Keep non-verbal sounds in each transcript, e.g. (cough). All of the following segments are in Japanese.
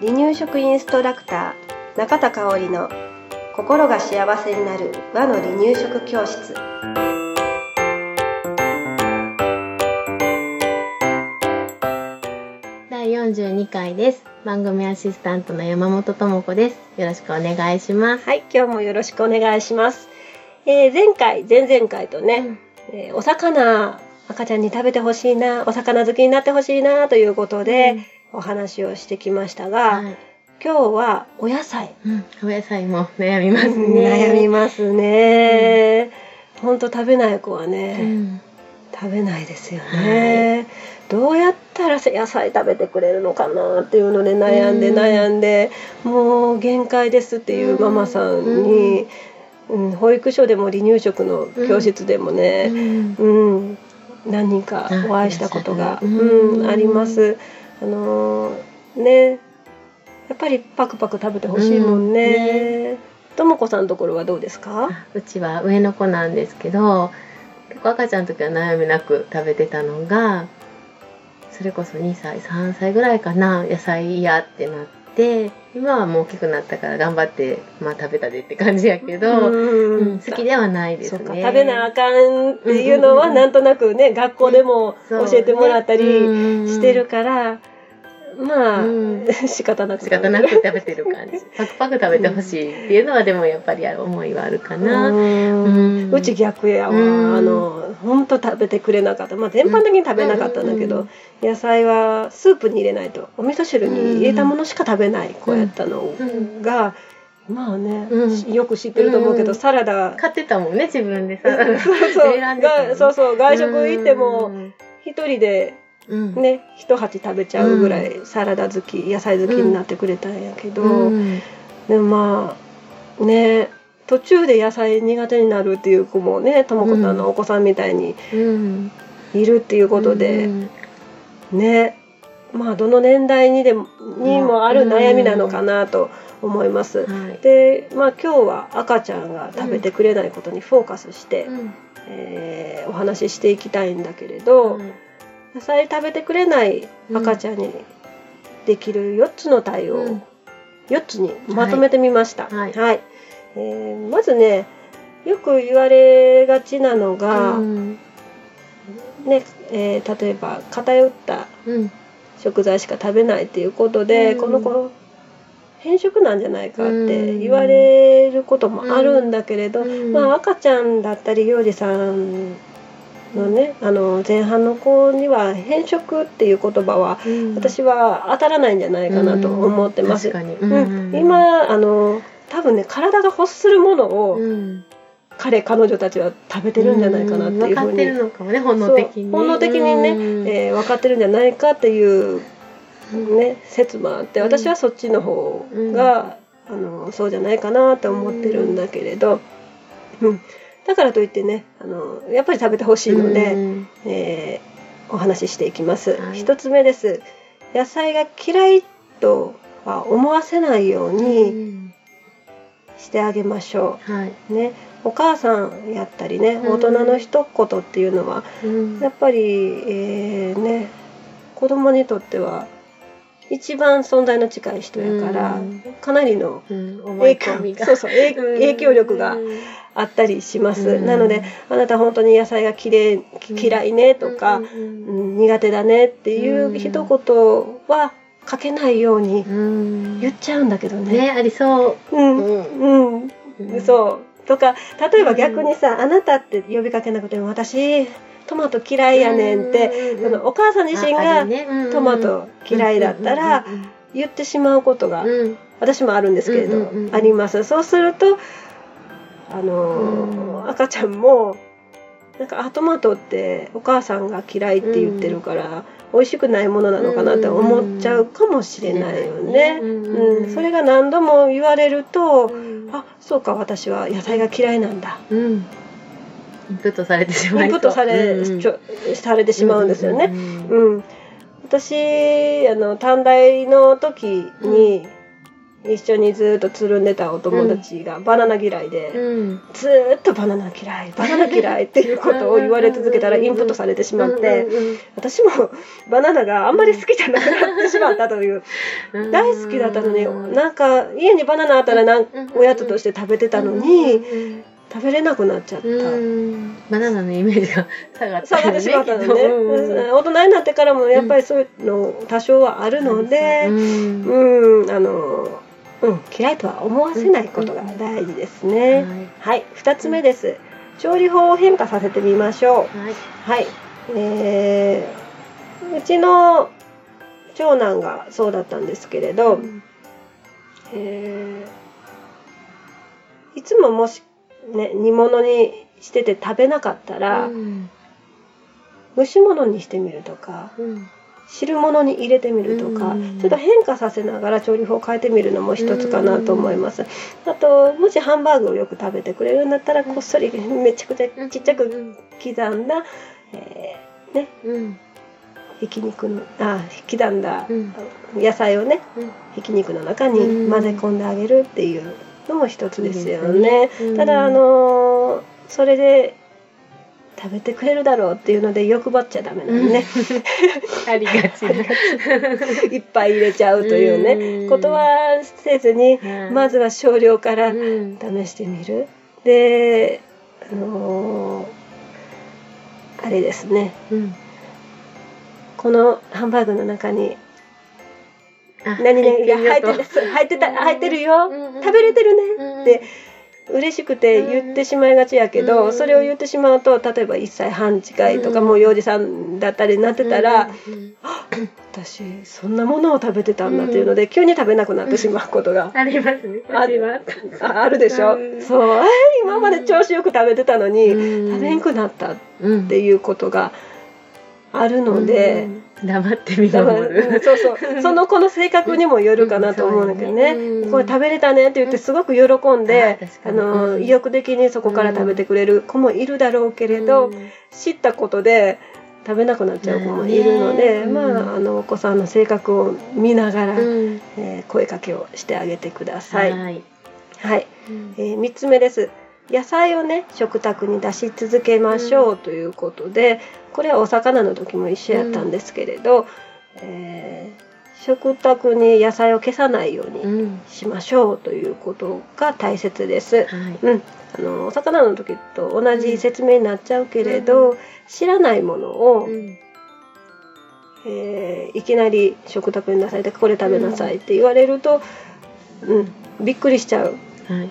離乳食インストラクター中田香織の心が幸せになる和の離乳食教室第42回です。番組アシスタントの山本智子です。よろしくお願いします。はい今日もよろしくお願いします、えー前回前々回とね、えーお魚赤ちゃんに食べてほしいなお魚好きになってほしいなということで、お話をしてきましたが、はい。今日はお野菜。うん、お野菜も悩みますね。悩みますね、ほん。と食べない子はね、うん。食べないですよね、どうやったら野菜食べてくれるのかなっていうので悩んでうん。悩んで、もう限界ですっていうママさんに、うん。保育所でも離乳食の教室でもうね、ん。うん何人かお会いしたことが、うんうんあります。あのーねやっぱりパクパク食べてほしいもんね。ともこさんのところはどうですか？あうちは上の子なんですけど、赤ちゃんの時は悩みなく食べてたのが、それこそ2歳、3歳ぐらいかな、野菜嫌ってなって、今はもう大きくなったから頑張って、まあ食べたでって感じやけど、うん。うん好きではないですね。食べなあかんっていうのはなんとなくね学校でも教えてもらったりねしてるから、まあ、うん。仕方なく仕方なく食べてる感じ。(laughs) パクパク食べてほしいっていうのはでもやっぱり思いはあるかな。うん。うち逆やわ、うん。あの本当食べてくれなかった。まあ全般的に食べなかったんだけど、うん。野菜はスープに入れないと。お味噌汁に入れたものしか食べない子やったのうん。が、まあね、うん。よく知ってると思うけど、うん。サラダ。買ってたもんね自分でさ。(laughs) そうそう。そうそう。外食行ってもうん。一人でうん。ね一鉢食べちゃうぐらいサラダ好き野菜好きになってくれたんやけど、うん。でもまあね途中で野菜苦手になるっていう子もねともこさんのお子さんみたいにうん。いるっていうことで、うん。ねまあどの年代にでもにもある悩みなのかなと思います。はい。でまあ今日は赤ちゃんが食べてくれないことにフォーカスして、うん。えーお話ししていきたいんだけれど、うん野菜食べてくれない赤ちゃんにできる4つの対応、うん。4つにまとめてみました。はい。えーまずねよく言われがちなのが、うん。ねえー例えば偏ったうん。食材しか食べないっていうことで、うん。この子偏食なんじゃないかって言われることもあるんだけれど、うん。まあ赤ちゃんだったり幼児さんのねあの前半の子には偏食っていう言葉はうん。私は当たらないんじゃないかなと思ってます。うん。今あの多分ね体が欲するものをうん。彼彼女たちは食べてるんじゃないかなっていうふうに分かってるのかもね本能的に。本能的にねうん。えー分かってるんじゃないかっていう、ね、説もあって私はそっちの方が、あのそうじゃないかなって思ってるんだけれど、うん、だからといってねあのやっぱり食べてほしいので、うん。えーお話ししていきます。はい。一つ目です。野菜が嫌いとは思わせないよううにん。してあげましょはい。う。ね、お母さんやったりねうん。大人の一言っていうのはうん。やっぱり、えーね子供にとっては一番存在の近い人やから、うん。かなりの影響 (laughs) そうそう影響力があったりします。うん。なのであなた本当に野菜がきれい嫌いねとか、うんうん苦手だねっていううん。一言はかけないようにうん。言っちゃうんだけどね。ねありそう。うん。うん。うん。そう。とか例えば逆にさ、あなたって呼びかけなくても私トマト嫌いやねんって、うんそのお母さん自身がトマト嫌いだったらうん言ってしまうことがうん。うん私もあるんですけれど、うんうんうんあります。そうするとあの赤ちゃんもなんかあトマトってお母さんが嫌いって言ってるから、美味しくないものなのかなって思っちゃうかもしれないよね。うん。うん、それが何度も言われると、うん。あそうか私は野菜が嫌いなんだ。うんインプットされてしまインプットされ,、うんちょされてしまうんですよね。うんうん、私あの短大の時に、一緒にずっとつるんでたお友達がバナナ嫌いで、うん。ずーっとバナナ嫌いバナナ嫌いっていうことを言われ続けたらインプットされてしまって私もバナナがあんまり好きじゃなくなってしまったという。うん。大好きだったのになんか家にバナナあったらなんおやつとして食べてたのに食べれなくなっちゃった。うん。バナナのイメージが下がった下がってしまったのね、うん。大人になってからもやっぱりそういうの多少はあるので、うん。うん、あの、うん、嫌いとは思わせないことが大事ですね。はい、二つ目です。調理法を変化させてみましょう。はい。はい、えー、うちの長男がそうだったんですけれど、えーいつももしね煮物にしてて食べなかったら、うん。蒸し物にしてみるとかうん。汁物に入れてみるとか、うん。ちょっと変化させながら調理法を変えてみるのも一つかなと思います。あともしハンバーグをよく食べてくれるんだったらこっそりめちゃくちゃちっちゃく刻んだ、えーねうんひき肉のあ刻んだうん。野菜をねうん。ひき肉の中にうん混ぜ込んであげるっていうのも一つですよね。うん。ただあのーそれで食べてくれるだろうっていうので欲張っちゃダメなのね。(laughs) ありがち (laughs) いっぱい入れちゃうというね、うん。ことはせずに、はい。まずは少量からうん。試してみる。で、あのーあれですね、うん。このハンバーグの中にあ何々が入って入ってた入ってるよ、うん食べれてるね、うんって嬉しくて言ってしまいがちやけど、うんそれを言ってしまうと例えば1歳半近いとか、うんもう幼児さんだったりなってたら、うん私そんなものを食べてたんだっていうので、急に食べなくなってしまうことがありますね。ああります。ああるでしょ、うん。そう。今まで調子よく食べてたのに、うん。食べんくなったっうんていうことがあるので、うん黙って見守る。うんそうそう。(laughs) その子の性格にもよるかなと思うんだけどね、うん。これ食べれたねって言ってすごく喜んで、うん。あの意欲的にそこから食べてくれる子もいるだろうけれど、うん。知ったことで食べなくなっちゃう子もいるので、うん。まああのお子さんの性格を見ながら、うん。えー声かけをしてあげてください。はい、はい。えー、3つ目です。野菜をね食卓に出し続けましょうということで、これはお魚の時も一緒やったんですけれど、えー食卓に野菜を消さないようにうんしましょうということが大切です。はい。うん、あのお魚の時と同じ説明になっちゃうけれど、知らないものを、うん。えーいきなり食卓に出されてこれ食べなさいって言われると、うん、びっくりしちゃう。はい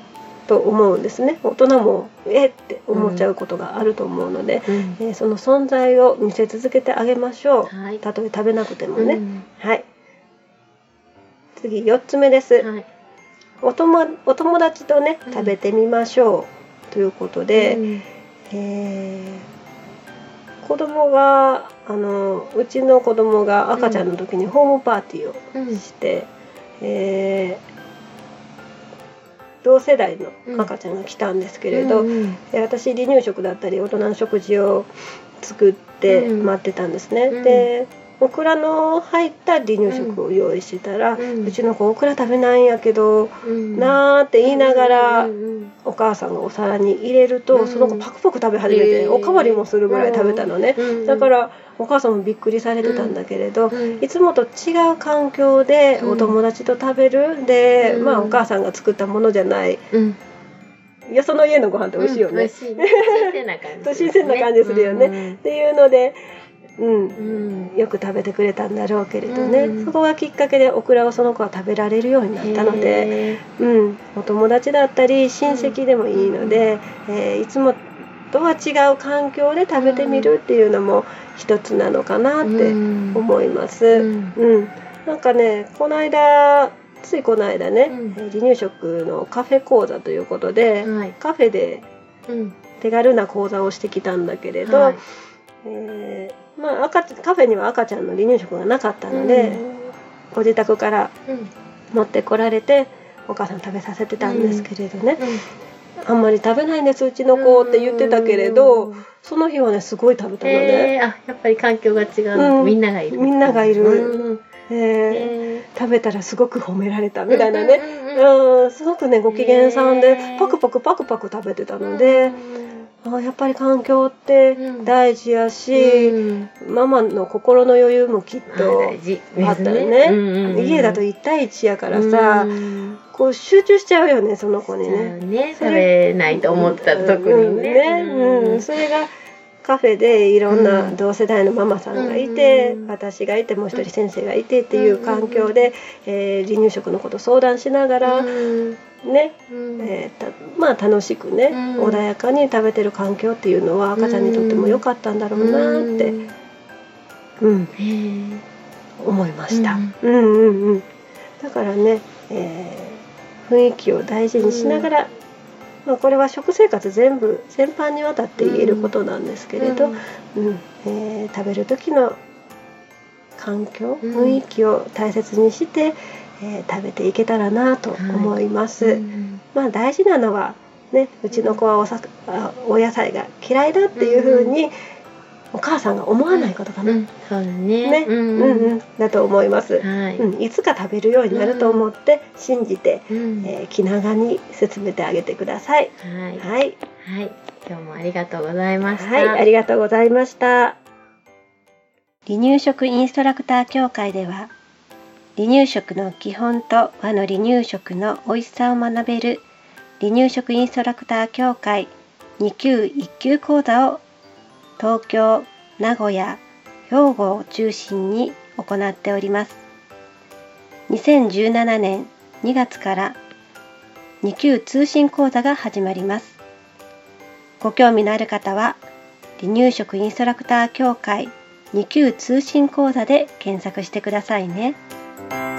と思うんですね。大人もえって思っちゃうことがあると思うので、うん。えーその存在を見せ続けてあげましょう。はい。たとえ食べなくてもね、うん。はい。次4つ目です、はい。おともお友達とねうん。食べてみましょう。ということで、うん。えー子供があのうちの子供が赤ちゃんの時にホームパーティーをうん。して、えー同世代の赤ちゃんが来たんですけれど、うん。で私離乳食だったり大人の食事を作ってうん。待ってたんですね。うん。でオクラの入った離乳食を用意してたら、ううんちの子オクラ食べないんやけど、うん。なーって言いながら、うん。うんお母さんがお皿に入れると、うん。その子パクパク食べ始めて、おかわりもするぐらい食べたのね、うん。だからお母さんもびっくりされてたんだけれど、うん。いつもと違う環境でうん。お友達と食べる、で、うん。まあお母さんが作ったものじゃない。うん。よその家のご飯って美味しいよね、うん美味しいね。新鮮な感じ (laughs) そう新鮮な感じするよね。っていうので、うん。うん。うんよく食べてくれたんだろうけれどね、うん。そこがきっかけでオクラをその子は食べられるようになったので。へうん、お友達だったり親戚でもいいので、えーいつもとは違う環境で食べてみるっていうのも一つなのかなーってうん。思います。ううん。んなんかねこの間ついこの間ね、離乳食のカフェ講座ということで、はい。カフェでうん。手軽な講座をしてきたんだけれど、はい。えーまあ、赤ちカフェには赤ちゃんの離乳食がなかったので、ご自宅からうん。持ってこられてお母さん食べさせてたんですけれどね、うん。あんまり食べないんですうちの子って言ってたけれどその日はねすごい食べたのへね、えあやっぱり環境が違ううん。みんながいる。みんながいる。うん。えー、食べたらすごく褒められたみたいなね、うん、すごくねご機嫌さんでパクパクパクパク食べてたので。あやっぱり環境って大事やし、うん、ママの心の余裕もきっとあったよね、ね、家だと1対1やからさ、うん、こう集中しちゃうよねその子にね。ね。食べないと思ってたら特にね。ねうん、それがカフェでいろんな同世代のママさんがいて、うん、私がいてもう一人先生がいてっていう環境で、えー、離乳食のこと相談しながら、ね、えー、まあ楽しくね、穏やかに食べてる環境っていうのは赤ちゃんにとっても良かったんだろうなって、うん。思いました。うん。うんうん、だからね、えー、雰囲気を大事にしながら、まあ、これは食生活全部全般にわたって言えることなんですけれど、うん。うん。えー、食べる時の環境雰囲気を大切にして、えー、食べていけたらなと思います。はい、まあ大事なのはね、うちの子はおさお野菜が嫌いだっていうふうに、お母さんが思わないことかな。うん、そうだね。ね、うん、うん、だと思います、はい、うん。いつか食べるようになると思って信じて、うん、えー、気長に進めてあげてください。はい。はい。はい。今日もありがとうございました。はい、ありがとうございました。離乳食インストラクター協会では、離乳食の基本と和の離乳食の美味しさを学べる離乳食インストラクター協会2級1級講座を東京、名古屋、兵庫を中心に行っております。2017年2月から2級通信講座が始まります。ご興味のある方は、離乳食インストラクター協会2級通信講座で検索してくださいね。thank you